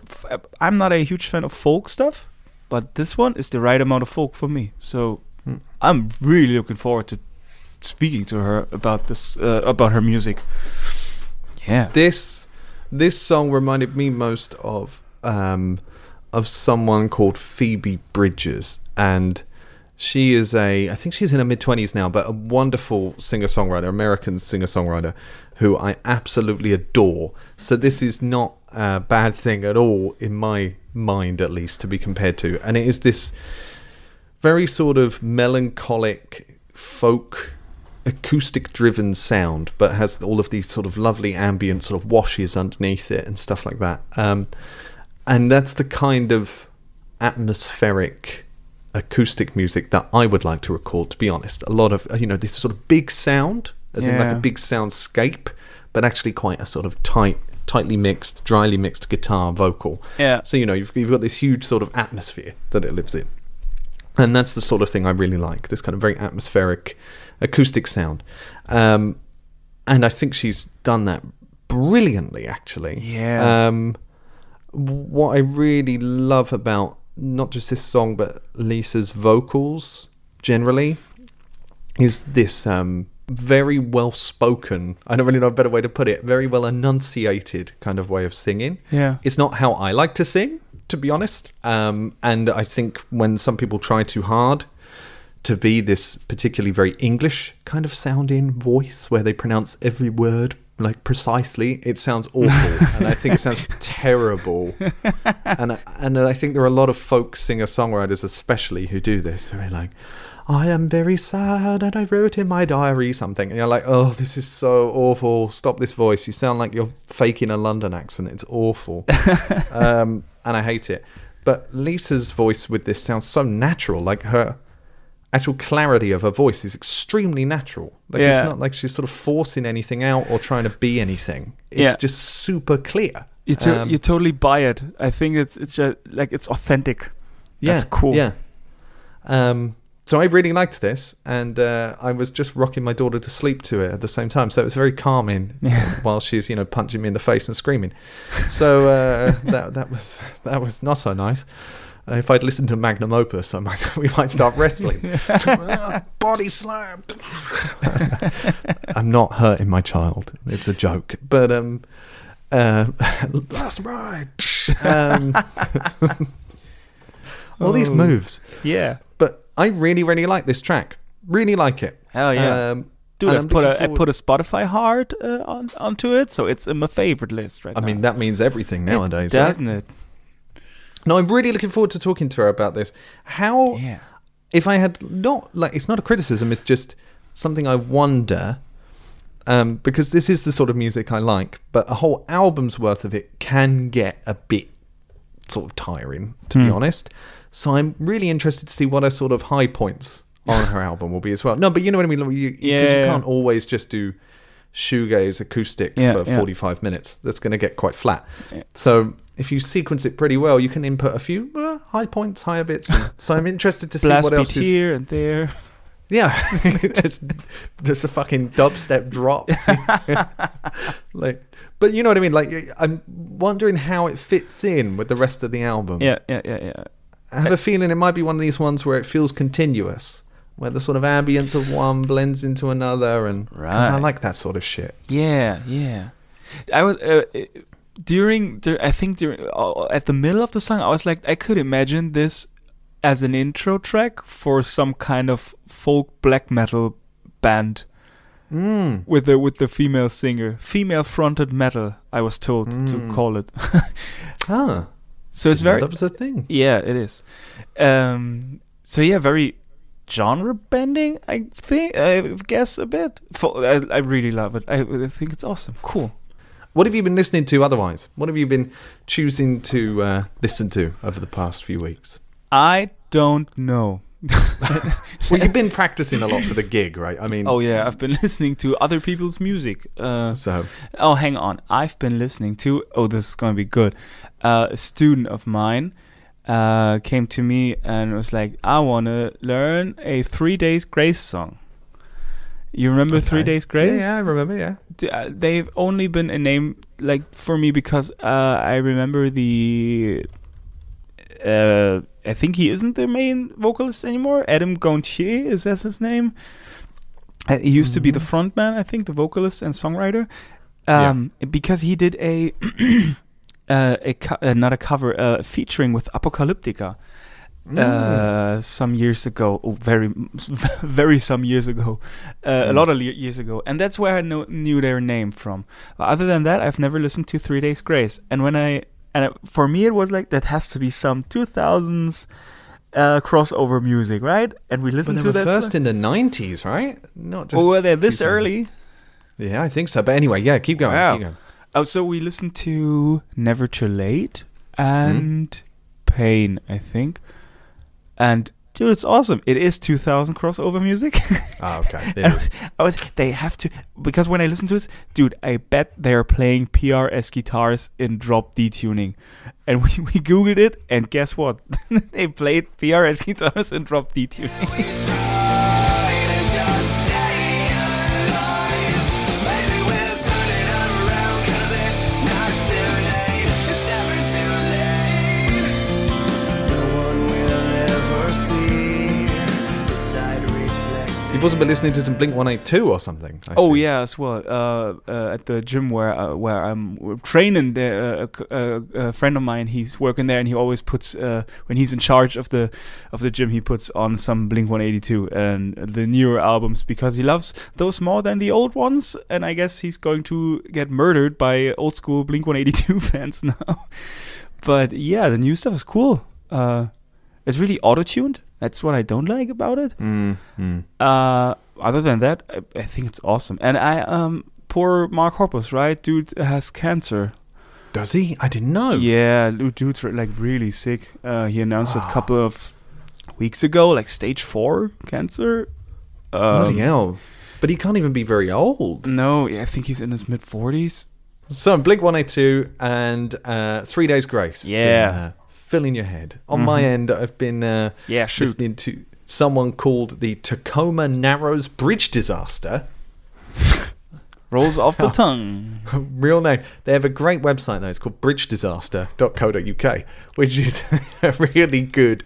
i'm not a huge fan of folk stuff but this one is the right amount of folk for me so Mm. i'm really looking forward to speaking to her about this uh, about her music yeah this this song reminded me most of um, of someone called Phoebe Bridgers, and she is a I think she's in her mid twenties now, but a wonderful singer songwriter, American singer songwriter, who I absolutely adore. So this is not a bad thing at all in my mind, at least to be compared to, and it is this very sort of melancholic folk acoustic driven sound but has all of these sort of lovely ambient sort of washes underneath it and stuff like that. Um, and that's the kind of atmospheric acoustic music that I would like to record to be honest. A lot of you know this sort of big sound as in like a big soundscape but actually quite a sort of tight tightly mixed dryly mixed guitar vocal Yeah. so you know you've, you've got this huge sort of atmosphere that it lives in and that's the sort of thing I really like. This kind of very atmospheric, acoustic sound, um, and I think she's done that brilliantly. Actually, Yeah. Um, what I really love about not just this song but Lisa's vocals generally is this um, very well spoken. I don't really know a better way to put it. Very well enunciated kind of way of singing. Yeah. It's not how I like to sing, to be honest. Um, and I think when some people try too hard to be this particularly very English kind of sounding voice where they pronounce every word like precisely, it sounds awful. and I think it sounds terrible. And I- and I think there are a lot of folk singer songwriters, especially, who do this. Who are like, I am very sad and I wrote in my diary something. And you're like, oh, this is so awful. Stop this voice. You sound like you're faking a London accent. It's awful. um, and I hate it. But Lisa's voice with this sounds so natural. Like her actual clarity of her voice is extremely natural. Like Yeah. it's not like she's sort of forcing anything out or trying to be anything. It's Yeah. just super clear. You to- Um, you totally buy it. I think it's it's just like it's authentic. Yeah, That's cool. Yeah. Um, so I really liked this, and uh, I was just rocking my daughter to sleep to it at the same time. So it was very calming while she's you know punching me in the face and screaming. So uh, that that was that was not so nice. Uh, if I'd listened to Magnum Opus, I might we might start wrestling. Body slam. I'm not hurting my child. It's a joke, but um, uh, last ride. Um, all these Oh. moves. Yeah. But I really, really like this track. Really like it. Hell yeah. Um, Dude, I've put a, I put a Spotify heart uh, on onto it, so it's in my favorite list right I now. mean, that means everything nowadays, right? doesn't it? No, I'm really looking forward to talking to her about this. How, Yeah. if I had not, like, it's not a criticism, it's just something I wonder, um, because this is the sort of music I like, but a whole album's worth of it can get a bit sort of tiring, to be Hmm. honest. So I'm really interested to see what her sort of high points on her album will be as well. No, but you know what I mean? Because you, Yeah, you yeah. can't always just do shoegaze acoustic Yeah, for yeah. 45 minutes. That's going to get quite flat. So if you sequence it pretty well, you can input a few uh, high points, higher bits. And so I'm interested to see Blast what else is. here and there. Yeah, just just a fucking dubstep drop. like, but you know what I mean. Like, I'm wondering how it fits in with the rest of the album. Yeah, yeah, yeah, yeah. I have a feeling it might be one of these ones where it feels continuous, where the sort of ambience of one blends into another, and 'cause I like that sort of shit. Yeah, yeah. I was uh, uh, during. dur- I think during uh, at the middle of the song, I was like, I could imagine this as an intro track for some kind of folk black metal band Mm. with the with the female singer, female fronted metal. I was told to Mm. call it. Ah, so it's very that was a thing. yeah, it is. Um, so yeah, very genre bending. I think I guess a bit. For, I, I really love it. I, I think it's awesome. Cool. What have you been listening to otherwise? What have you been choosing to uh, listen to over the past few weeks? I don't know. Well, you've been practicing a lot for the gig, right? I mean, Oh yeah, I've been listening to other people's music. Uh, so oh, hang on. I've been listening to. Oh, this is gonna be good. Uh, a student of mine uh, came to me and was like, "I want to learn a Three Days Grace song." You remember Three Days Grace? Yeah, yeah, I remember. Yeah. d- uh, they've only been a name like for me because uh, I remember the. Uh, I think he isn't the main vocalist anymore. Adam Gontier is that his name? Uh, he used to be the frontman, I think, the vocalist and songwriter. Yeah. Um, because he did a uh, a co- uh, not a cover uh, featuring with Apocalyptica Mm. uh, some years ago, oh, very, very some years ago, uh, a Mm. lot of years ago, and that's where I know, knew their name from. But other than that, I've never listened to Three Days Grace, and when I and it, for me, it was like that has to be some two thousands uh, crossover music, right? And we listened to that. first song. in the nineties, right? Not just. Oh, were they this early? Yeah, I think so. But anyway, yeah, keep going. Wow. Keep going. Oh, so we listened to Never Too Late hmm? and Pain, I think. And dude, it's awesome. It is 2000 crossover music. Oh, okay. I was. I was, they have to because when I listen to this, dude, I bet they are playing PRS guitars in drop D tuning, and we, we googled it, and guess what? they played PRS guitars in drop D tuning. You've also been listening to some Blink 182 or something. I Oh see. yeah, as well. Uh, uh, at the gym where uh, where I'm training, there, uh, a uh, a friend of mine, he's working there, and he always puts uh, when he's in charge of the of the gym, he puts on some Blink 182 and the newer albums because he loves those more than the old ones. And I guess he's going to get murdered by old school Blink 182 fans now. but yeah, the new stuff is cool. Uh, it's really auto tuned, That's what I don't like about it. Mm, mm. Uh, other than that, I, I think it's awesome. And I um, poor Mark Hoppus, right? Dude has cancer. Does he? I didn't know. Yeah, dude- dude's like really sick. Uh, he announced it a couple of weeks ago, like stage four cancer. Um, Bloody hell. But he can't even be very old. No, yeah, I think he's in his mid forties. So, Blink 182 and uh, Three Days Grace. Yeah. been, uh, filling your head. On my end, I've been uh, Yeah, shoot. listening to someone called the Tacoma Narrows Bridge Disaster. Rolls off the tongue. Real name. They have a great website, though. It's called bridgedisaster.co.uk, which is a really good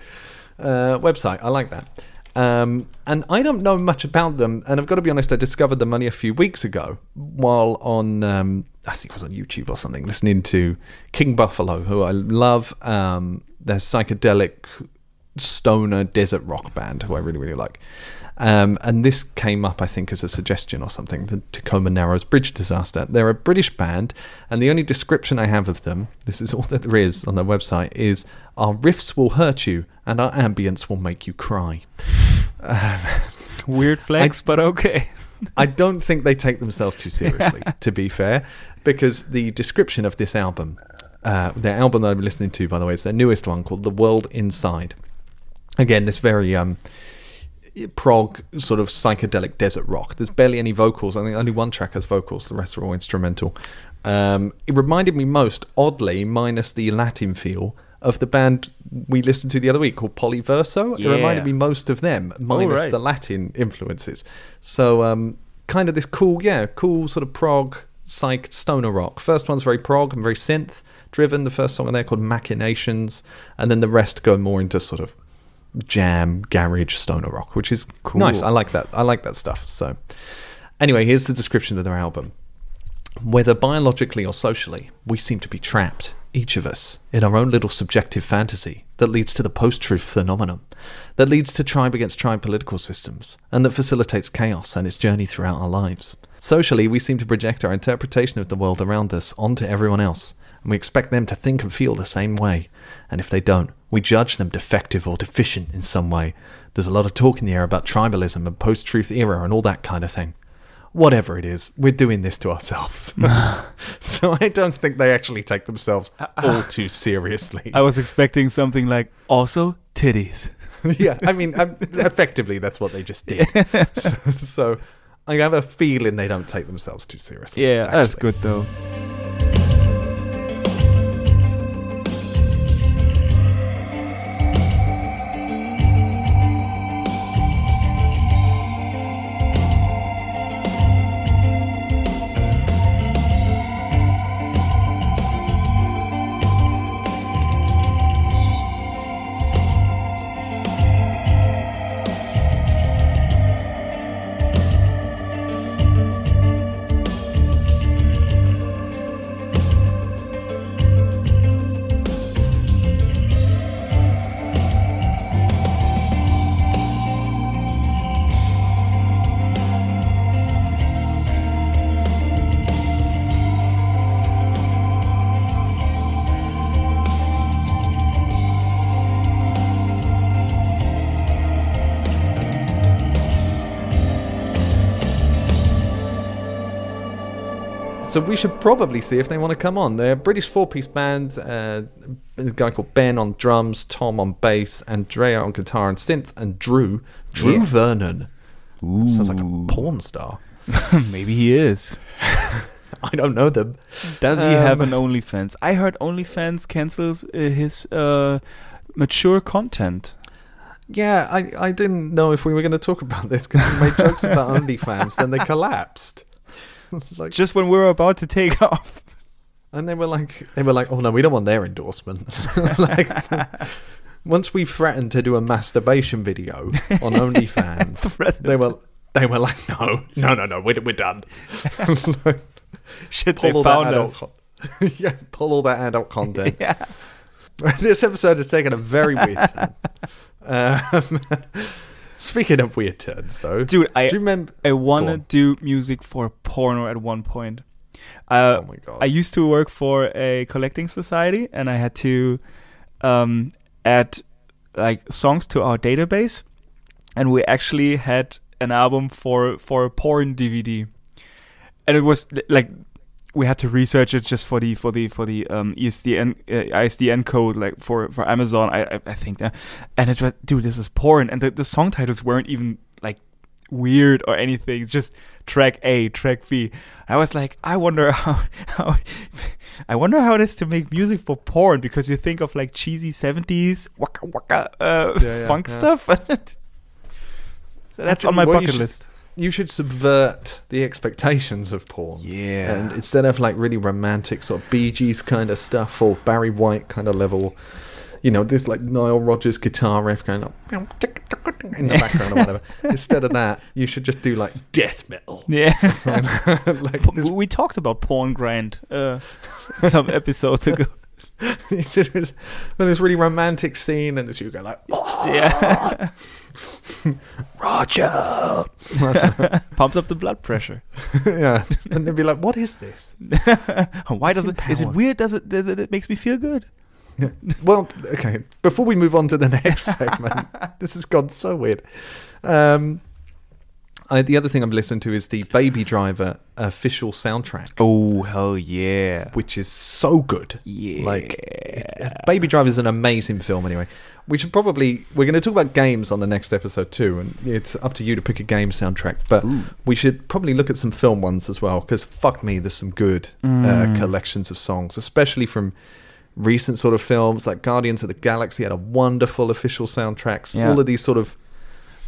uh, website. I like that. Um, and I don't know much about them. And I've got to be honest, I discovered them only a few weeks ago while on, um, I think it was on YouTube or something, listening to King Buffalo, who I love. Um, their psychedelic stoner desert rock band, who I really, really like. Um, and this came up, I think, as a suggestion or something. The Tacoma Narrows Bridge Disaster. They're a British band, and the only description I have of them, this is all that there is on their website, is our riffs will hurt you and our ambience will make you cry. Weird flex, but okay. I don't think they take themselves too seriously, to be fair, because the description of this album, uh, their album that I'm listening to, by the way, is their newest one called The World Inside. Again, this very um, prog sort of psychedelic desert rock. There's barely any vocals. I think only one track has vocals. The rest are all instrumental. Um, it reminded me most, oddly, minus the Latin feel, of the band we listened to the other week called Polyverso. It reminded me most of them, minus right. the Latin influences. So, um, kind of this cool, yeah, cool sort of prog psych stoner rock. First one's very prog and very synth driven. The first song on there called Machinations, and then the rest go more into sort of jam garage stoner rock, which is Cool. nice. I like that. I like that stuff. So, anyway, here's the description of their album. Whether biologically or socially, we seem to be trapped, each of us, in our own little subjective fantasy that leads to the post truth phenomenon, that leads to tribe against tribe political systems, and that facilitates chaos and its journey throughout our lives. Socially, we seem to project our interpretation of the world around us onto everyone else, and we expect them to think and feel the same way. And if they don't, we judge them defective or deficient in some way. There's a lot of talk in the air about tribalism and post truth era and all that kind of thing whatever it is, we're doing this to ourselves. so I don't think they actually take themselves all too seriously. I was expecting something like also titties. yeah, I mean, um, effectively, that's what they just did. so, so I have a feeling they don't take themselves too seriously. Yeah, that's good though. So we should probably see if they want to come on. They're a British four-piece band. Uh, a guy called Ben on drums, Tom on bass, Andrea on guitar and synth, and Drew, Drew Yeah. Vernon. Sounds like a porn star. Maybe he is. I don't know them. Does he have Um, an OnlyFans? I heard OnlyFans cancels uh, his uh, mature content. Yeah, I, I didn't know if we were going to talk about this because we made jokes about OnlyFans, then they collapsed. like, Just when we were about to take off. and they were like, they were like, oh no, we don't want their endorsement. like, once we threatened to do a masturbation video on OnlyFans, they were they were like, no, no, no, no, we're, we're done. Shit, pull they all found that us. con- yeah, pull all that adult content. yeah. this episode has taken a very weird turn. Um, speaking of weird turns, though, Dude, I do you remember? I want to do music for porno at one point. Uh, oh my god! I used to work for a collecting society, and I had to um, add like songs to our database, and we actually had an album for for a porn DVD, and it was like we had to research it just for the for the for the um, ESDN uh, ISDN code like for for Amazon. I I, I think that, and it was dude, this is porn, and the the song titles weren't even like weird or anything. Just track A, track B. I was like, I wonder how how I wonder how it is to make music for porn because you think of like cheesy seventies waka waka uh, Yeah, yeah, funk yeah. stuff. so that's on my bucket list. You should subvert the expectations of porn. Yeah. And instead of like really romantic sort of Bee Gees kind of stuff or Barry White kind of level, you know, this like Nile Rodgers guitar riff going up in the background or whatever. instead of that, you should just do like death metal. Yeah. like this, we talked about porngrind uh, some episodes ago. You should just- when this really romantic scene and this you go like Yeah. Roger. Pumps up the blood pressure. yeah. And they'd be like, What is this? Why does it? Is it weird? Does it? That it makes me feel good? Well, okay. Before we move on to the next segment, this has gone so weird. Um, I, the other thing I've listened to is the Baby Driver official soundtrack, Oh hell yeah! which is so good. Yeah. Like, it, Baby Driver is an amazing film. Anyway, we should probably we're going to talk about games on the next episode too, and it's up to you to pick a game soundtrack. But we should probably look at some film ones as well, because fuck me, there's some good uh, collections of songs, especially from recent sort of films like Guardians of the Galaxy had a wonderful official soundtrack. Yeah. All of these sort of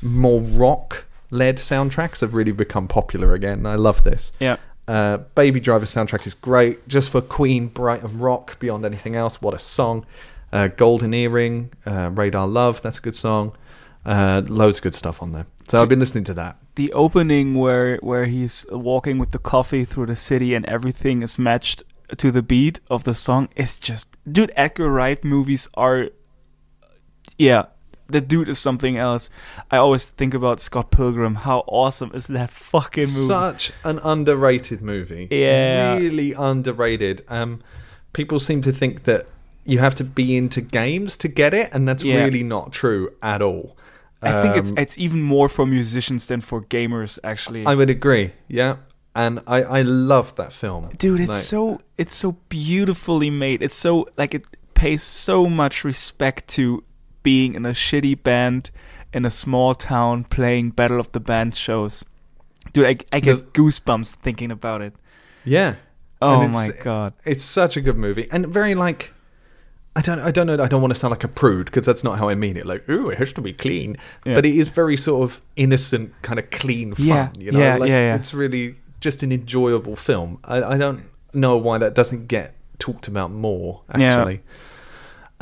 more rock led soundtracks have really become popular again. I love this. Yeah. Uh, Baby Driver soundtrack is great, just for Queen, Brighton Rock, beyond anything else. What a song! Uh, Golden Earring, uh, Radar Love, that's a good song. Uh, loads of good stuff on there. So I've been listening to that. The opening where where he's walking with the coffee through the city and everything is matched to the beat of the song is just dude. Edgar Wright movies are, yeah. The dude is something else. I always think about Scott Pilgrim. How awesome is that fucking movie? Such an underrated movie. Yeah. Really underrated. Um, people seem to think that you have to be into games to get it, and that's Yeah. really not true at all. I think it's Um, it's even more for musicians than for gamers. Actually, I would agree. Yeah. And I, I love that film. dude it's Like, so it's so beautifully made it's so like it pays so much respect to being in a shitty band in a small town playing battle of the Bands shows dude i, I get goosebumps thinking about it Yeah. oh my god It's such a good movie and very like I don't I don't know I don't want to sound like a prude because that's not how I mean it like ooh it has to be clean Yeah. but it is very sort of innocent kind of clean fun Yeah, you know yeah, like yeah, yeah. it's really just an enjoyable film I, I don't know why that doesn't get talked about more Yeah.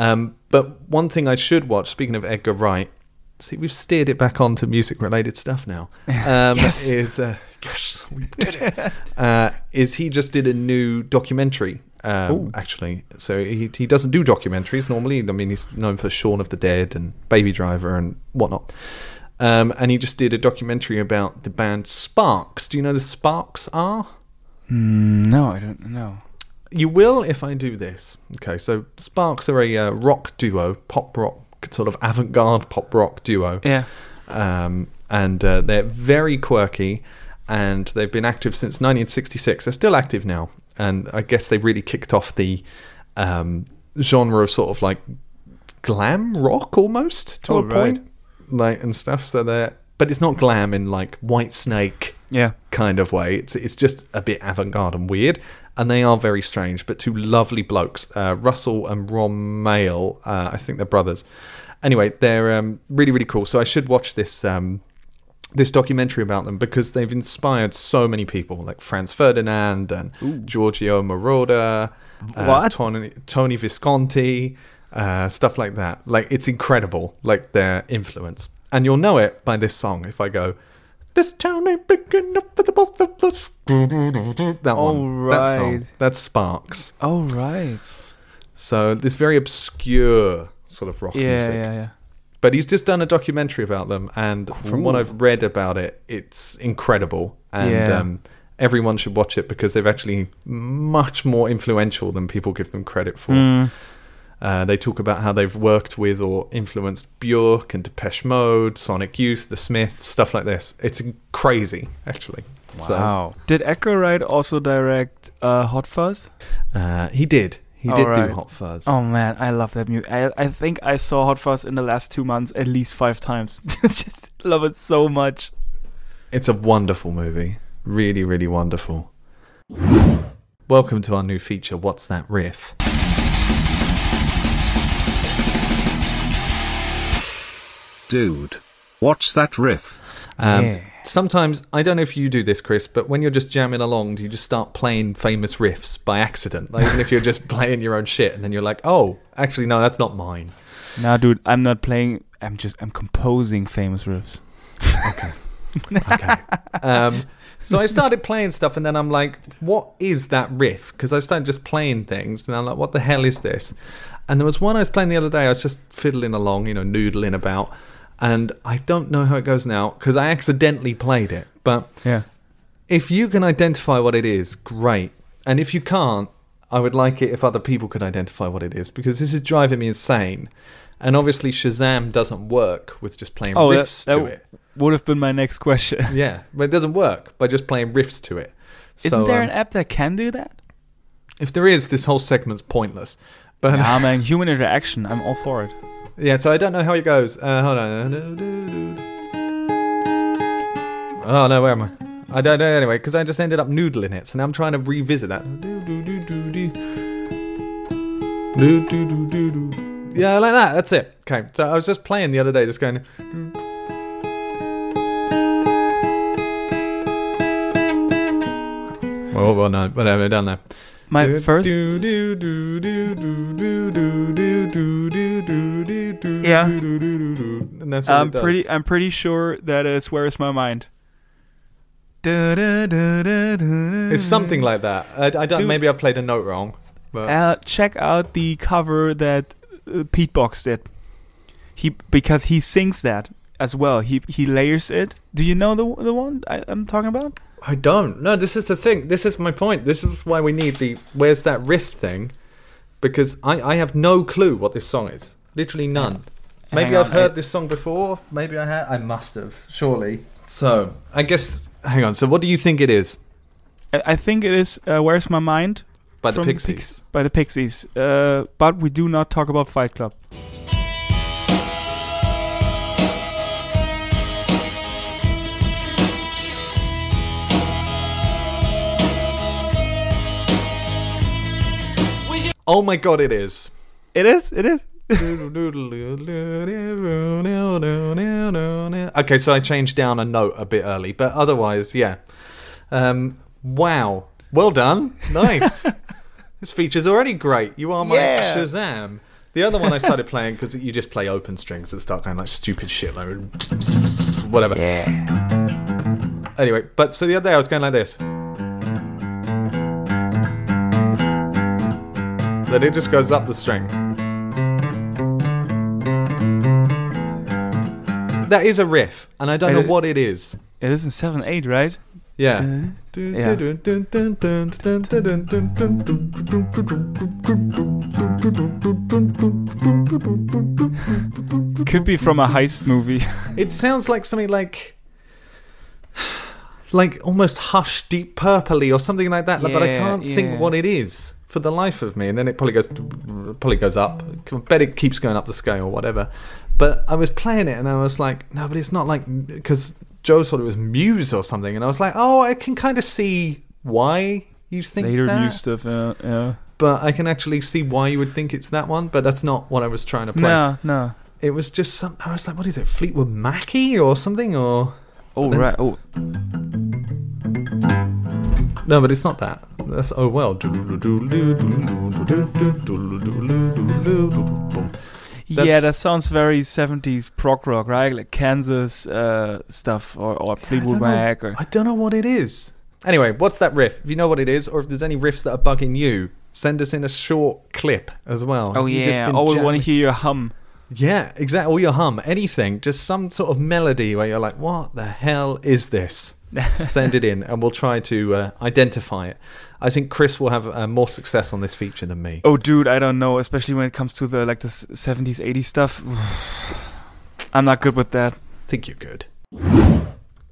Um, but one thing I should watch speaking of Edgar Wright see we've steered it back onto music related stuff now. Um, Yes. is uh, yes we did it. uh, is he just did a new documentary um, actually. So he, he doesn't do documentaries normally. I mean he's known for Shaun of the Dead and Baby Driver and whatnot. Um, and he just did a documentary about the band Sparks. Do you know the Sparks are? Mm, no i don't know you will if I do this. Okay, so Sparks are a uh, rock duo, pop rock, sort of avant garde pop rock duo. yeah Um, and uh, they're very quirky and they've been active since 1966. They're still active now. And I guess they really kicked off the um, genre of sort of like glam rock almost to Oh, a right. point. Like, and stuff. So they're, but it's not glam in like Whitesnake yeah kind of way. It's it's just a bit avant-garde and weird, and they are very strange. But two lovely blokes, uh, Russell and Ron Mael. Uh, I think they're brothers. Anyway, they're um, really really cool. So I should watch this um, this documentary about them because they've inspired so many people, like Franz Ferdinand and Giorgio Moroder, uh, Tony, Tony Visconti, uh, stuff like that. Like it's incredible, like their influence, and you'll know it by this song. If I go. This town ain't big enough for the both of us. That one. That song. That's Sparks. oh right So this very obscure sort of rock yeah music. yeah yeah But he's just done a documentary about them, and from what I've read about it, it's incredible. And Yeah. um, everyone should watch it because they're actually much more influential than people give them credit for. Mm. Uh, they talk about how they've worked with or influenced Björk and Depeche Mode, Sonic Youth, The Smiths, stuff like this. It's crazy, actually. So, Wow. Did Edgar Wright also direct uh, Hot Fuzz? uh, he did. He did Alright. do Hot Fuzz. Oh man, I love that music. I, I think I saw Hot Fuzz in the last two months at least five times. Just love it so much. It's a wonderful movie. Really, really wonderful. Welcome to our new feature, What's That Riff? Dude. What's that riff? Um, Yeah. Sometimes, I don't know if you do this, Chris, but when you're just jamming along, do you just start playing famous riffs by accident? Like, even if you're just playing your own shit, and then you're like, oh, actually, no, that's not mine. Nah, dude, I'm not playing. I'm just I'm composing famous riffs. Okay. um, so I started playing stuff, and then I'm like, what is that riff? Because I started just playing things, and I'm like, what the hell is this? And there was one I was playing the other day, I was just fiddling along, you know, noodling about. And I don't know how it goes now because I accidentally played it. But Yeah. if you can identify what it is, great. And if you can't, I would like it if other people could identify what it is because this is driving me insane. And obviously, Shazam doesn't work with just playing Oh, that- riffs that to it. Would have been my next question. Yeah, but it doesn't work by just playing riffs to it. Isn't So, there um, an app that can do that? If there is, this whole segment's pointless. But Nah, man, human interaction. I'm all for it. Yeah, so I don't know how it goes. Uh, hold on. Oh no, where am I? I don't know anyway because I just ended up noodling it. So now I'm trying to revisit that. Yeah, like that. That's it. Okay, so I was just playing the other day, just going. Oh well, no, whatever, done there. My first. Yeah. And that's I'm it does. pretty. I'm pretty sure that is "Where Is My Mind." It's It's something like that. I, I don't. Dude. maybe I played a note wrong. But Uh, check out the cover that uh, Pete Box did. He because he sings that as well. He he layers it. Do you know the the one I, I'm talking about? I don't. No, this is the thing. This is my point. This is why we need the "Where's that riff" thing, because I I have no clue what this song is. Literally none. Maybe Hang I've heard I- this song before. Maybe I have. I must have. Surely. So I guess. Hang on. So what do you think it is? I, think it is uh, "Where's My Mind" By the Pixies. Pix- by the Pixies. Uh, but we do not talk about Fight Club. Oh my god! It is. It is. It is. okay, so I changed down a note a bit early, but otherwise, yeah. Um, wow, well done, nice. this feature's already great. You are my Yeah. Shazam. The other one I started playing because you just play open strings that start going like stupid shit, like whatever. Yeah. Anyway, but so the other day I was going like this. Then it just goes up the string. That is a riff, and I don't know what it is. It is in seven eight, right? Yeah. Yeah. Could be from a heist movie. It sounds like something like. Like almost hush, deep purpley or something like that, but I can't yeah. think what it is for the life of me. And then it probably goes, probably goes up. I bet it keeps going up the scale or whatever. But I was playing it and I was like, no, but it's not like because Joe thought it was Muse or something, and I was like, oh, I can kind of see why you think that. Later that, Muse stuff. Uh, yeah. but I can actually see why you would think it's that one. But that's not what I was trying to play. No, no. It was just some. I was like, what is it, Fleetwood Mackie or something or. Oh then- right. Oh, No, but it's not that. That's oh well. yeah. That sounds very '70s prog rock, right? Like Kansas uh, stuff, or, or Fleetwood. Mac, or I don't know what it is. Anyway, what's that riff? If you know what it is, or if there's any riffs that are bugging you, send us in a short clip as well. oh You've yeah. Oh, we want to hear your hum. Yeah, exactly. Or your hum anything, just some sort of melody where you're like, "What the hell is this?" Send it in, and we'll try to uh, identify it. I think Chris will have uh, more success on this feature than me. Oh, dude, I don't know. Especially when it comes to the like the 70s, 80s stuff. I'm not good with that. I think you're good.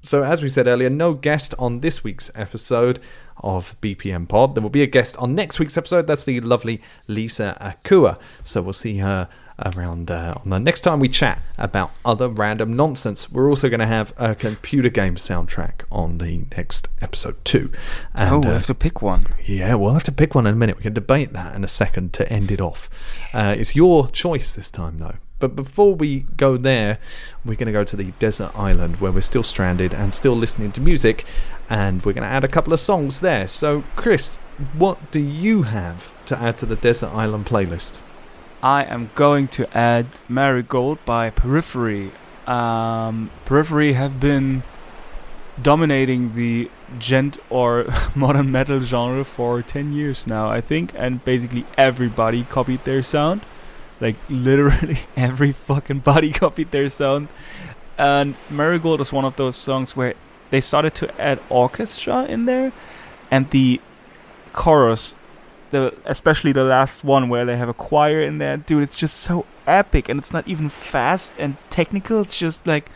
So, as we said earlier, no guest on this week's episode of BPM Pod. There will be a guest on next week's episode. That's the lovely Lisa Akua. So, we'll see her around uh, on the next time we chat about other random nonsense. We're also going to have a computer game soundtrack on the next episode, too. And, oh, we uh, have to pick one. yeah, we'll have to pick one in a minute. We can debate that in a second to end it off. Uh, it's your choice this time, though. But before we go there, we're going to go to the desert island where we're still stranded and still listening to music, and we're going to add a couple of songs there. So, Chris, what do you have to add to the desert island playlist? I am going to add Marigold by Periphery. Um, Periphery have been dominating the djent or modern metal genre for 10 years now, I think, and basically everybody copied their sound. Like, literally every fucking body copied their sound. And Marigold is one of those songs where they started to add orchestra in there, and the chorus the especially the last one where they have a choir in there. Dude it's just so epic and it's not even fast and technical it's just like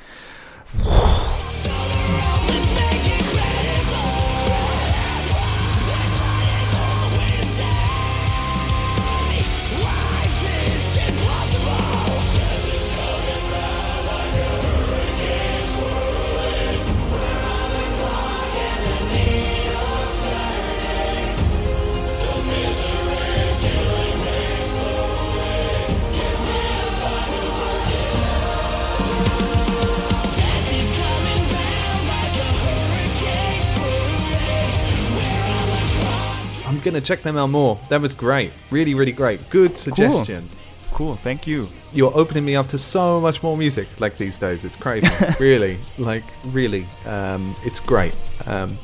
going to check them out more. That was great. Really, really great. Good suggestion. cool. Thank you. You're opening me up to so much more music like these days. It's crazy. Really. Like really. Um, it's great. Um,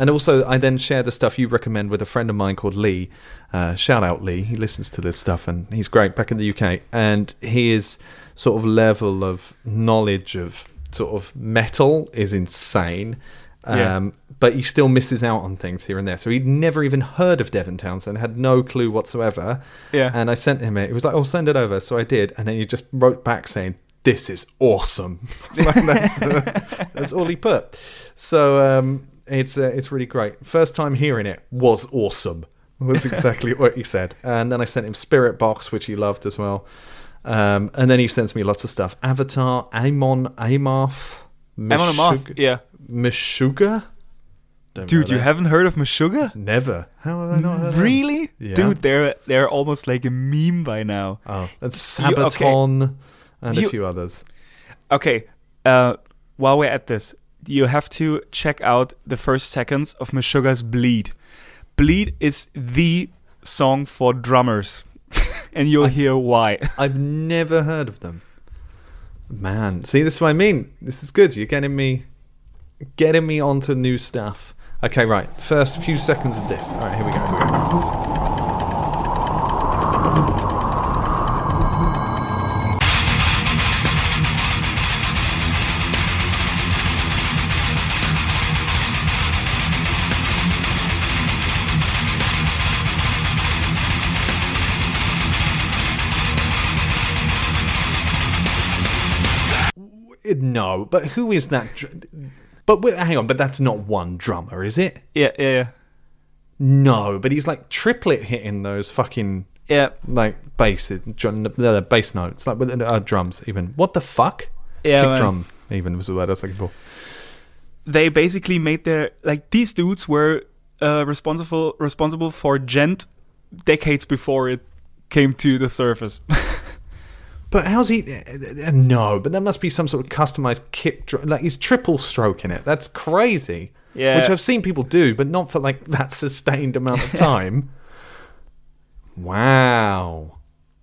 and also i then share the stuff you recommend with a friend of mine called lee. Uh, shout out lee. He listens to this stuff and he's great back in the uk and his sort of level of knowledge of sort of metal is insane Yeah. um, but he still misses out on things here and there. So he'd never even heard of Devin Townsend, had no clue whatsoever. Yeah. And I sent him it. He was like, "Oh, send it over." So I did, and then he just wrote back saying, "This is awesome." like that's, uh, that's all he put. So um, it's uh, it's really great. First time hearing it was awesome. Was exactly what he said. And then I sent him Spiritbox, which he loved as well. Um, and then he sends me lots of stuff. Avatar, Amon, Amarth, Amon Amarth, yeah Meshuggah. Don't dude you haven't heard of Meshuggah never. How have I not heard of really Yeah. dude they're they're almost like a meme by now Oh, that's You- okay. Sabaton and a few others. okay uh while we're at this you have to check out the first seconds of Meshuggah's bleed bleed is the song for drummers and you'll hear why I've never heard of them. Man, see, this is what I mean. This is good. You're getting me, getting me onto new stuff. Okay, right. First few seconds of this. All right, here we go. Here we go. No, but who is that? But hang on, but that's not one drummer, is it? yeah yeah yeah No, but he's like triplet hitting those fucking yeah like basses, drum- the bass notes, like with uh, drums. Even what the fuck? Yeah, Kick man. drum. Even was the word I was looking for. they basically made their like these dudes were uh, responsible responsible for djent decades before it came to the surface. But how's he? Uh, uh, no, but there must be some sort of customized kick. Like he's triple stroking it. That's crazy. Yeah. which I've seen people do, but not for like that sustained amount of time. wow.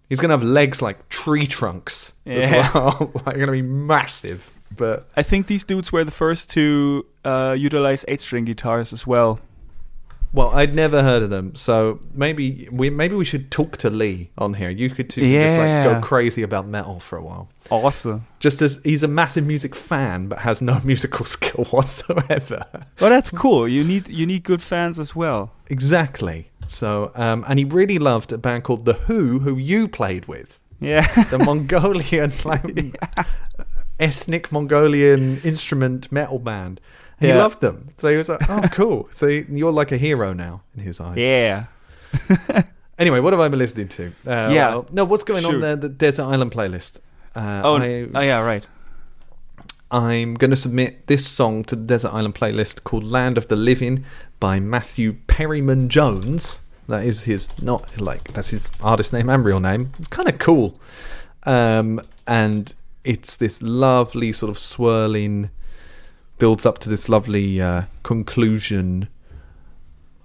He's gonna have legs like tree trunks as Yeah. well. like gonna be massive. But I think these dudes were the first to uh, utilize eight string guitars as well. Well, I'd never heard of them, so maybe we maybe we should talk to Lee on here. You could two just like go crazy about metal for a while. Awesome. Just as he's a massive music fan, but has no musical skill whatsoever. Well, that's cool. You need you need good fans as well. exactly. So, um, and he really loved a band called The HU, who you played with. Yeah. the Mongolian like ethnic Mongolian instrument metal band. He Yeah. loved them, so he was like, "Oh, cool." so you're like a hero now in his eyes. yeah. Anyway, what have I been listening to? Uh, Yeah. well, no, what's going on there? The Desert Island playlist. Uh, Oh, I, oh yeah, right. I'm going to submit this song to the Desert Island playlist called "Land of the Living" by Matthew Perryman Jones. That is his not like that's his artist name and real name. It's kind of cool, um, and it's this lovely sort of swirling builds up to this lovely uh, conclusion.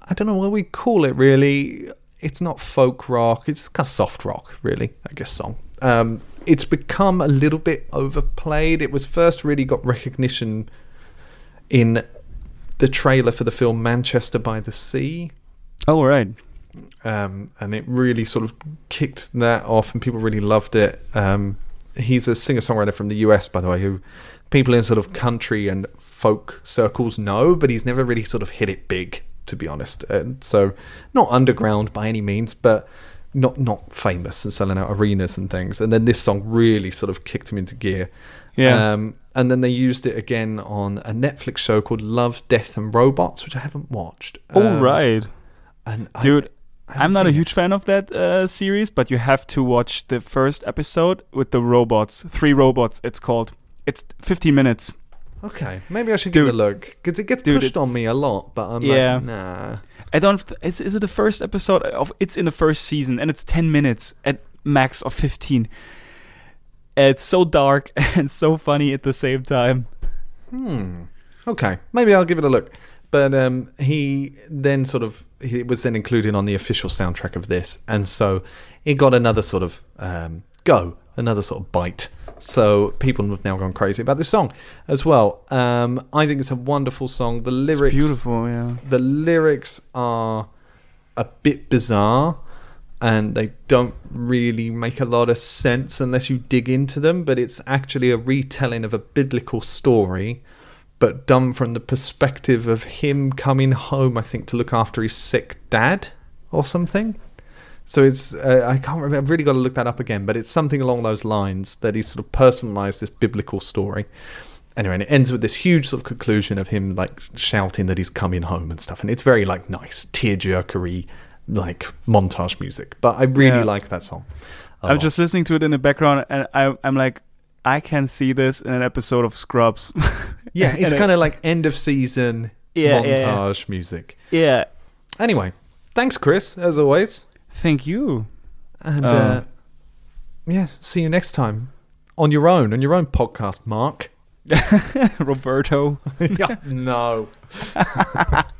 I don't know what we call it really. It's not folk rock. It's kind of soft rock, really. I guess song. Um, it's become a little bit overplayed. It was first really got recognition in the trailer for the film Manchester by the Sea Oh right. um, and it really sort of kicked that off, and people really loved it. Um, he's a singer songwriter from the US, by the way, who people in sort of country and folk circles know, but he's never really sort of hit it big, to be honest. And so, not underground by any means, but not not famous and selling out arenas and things. And then this song really sort of kicked him into gear. Yeah. Um, and then they used it again on a Netflix show called Love, Death, and Robots, which I haven't watched. oh Um, right. and Dude, I I'm not a seen it. huge fan of that uh, series, but you have to watch the first episode with the robots. Three robots. It's called. It's 15 minutes. Okay, maybe I should give it a Dude. look because it gets Dude, pushed on me a lot. But I'm Yeah. like, nah. I don't. Is, is it the first episode of? It's in the first season, and it's 10 minutes at max of 15. It's so dark and so funny at the same time. Hmm. Okay, maybe I'll give it a look. But um, he then sort of he was then included on the official soundtrack of this, and so it got another sort of um, go, another sort of bite. So people have now gone crazy about this song as well. Um, I think it's a wonderful song. The lyrics, Beautiful, yeah. the lyrics are a bit bizarre and they don't really make a lot of sense unless you dig into them but it's actually a retelling of a biblical story but done from the perspective of him coming home i think to look after his sick dad or something so it's uh, i can't remember i've really got to look that up again but it's something along those lines that he sort of personalized this biblical story anyway, and it ends with this huge sort of conclusion of him like shouting that he's coming home and stuff, and it's very like nice tearjerkery like montage music. But I really Yeah. like that song. I'm lot. just listening to it in the background, and I, I'm like, I can see this in an episode of Scrubs. yeah, it's kind of like end of season Yeah, yeah, yeah. montage music. yeah. Anyway, thanks, Chris, as always, Thank you. and Oh. uh, yeah, see you next time on your own on your own podcast, Mark. Roberto. yeah, no.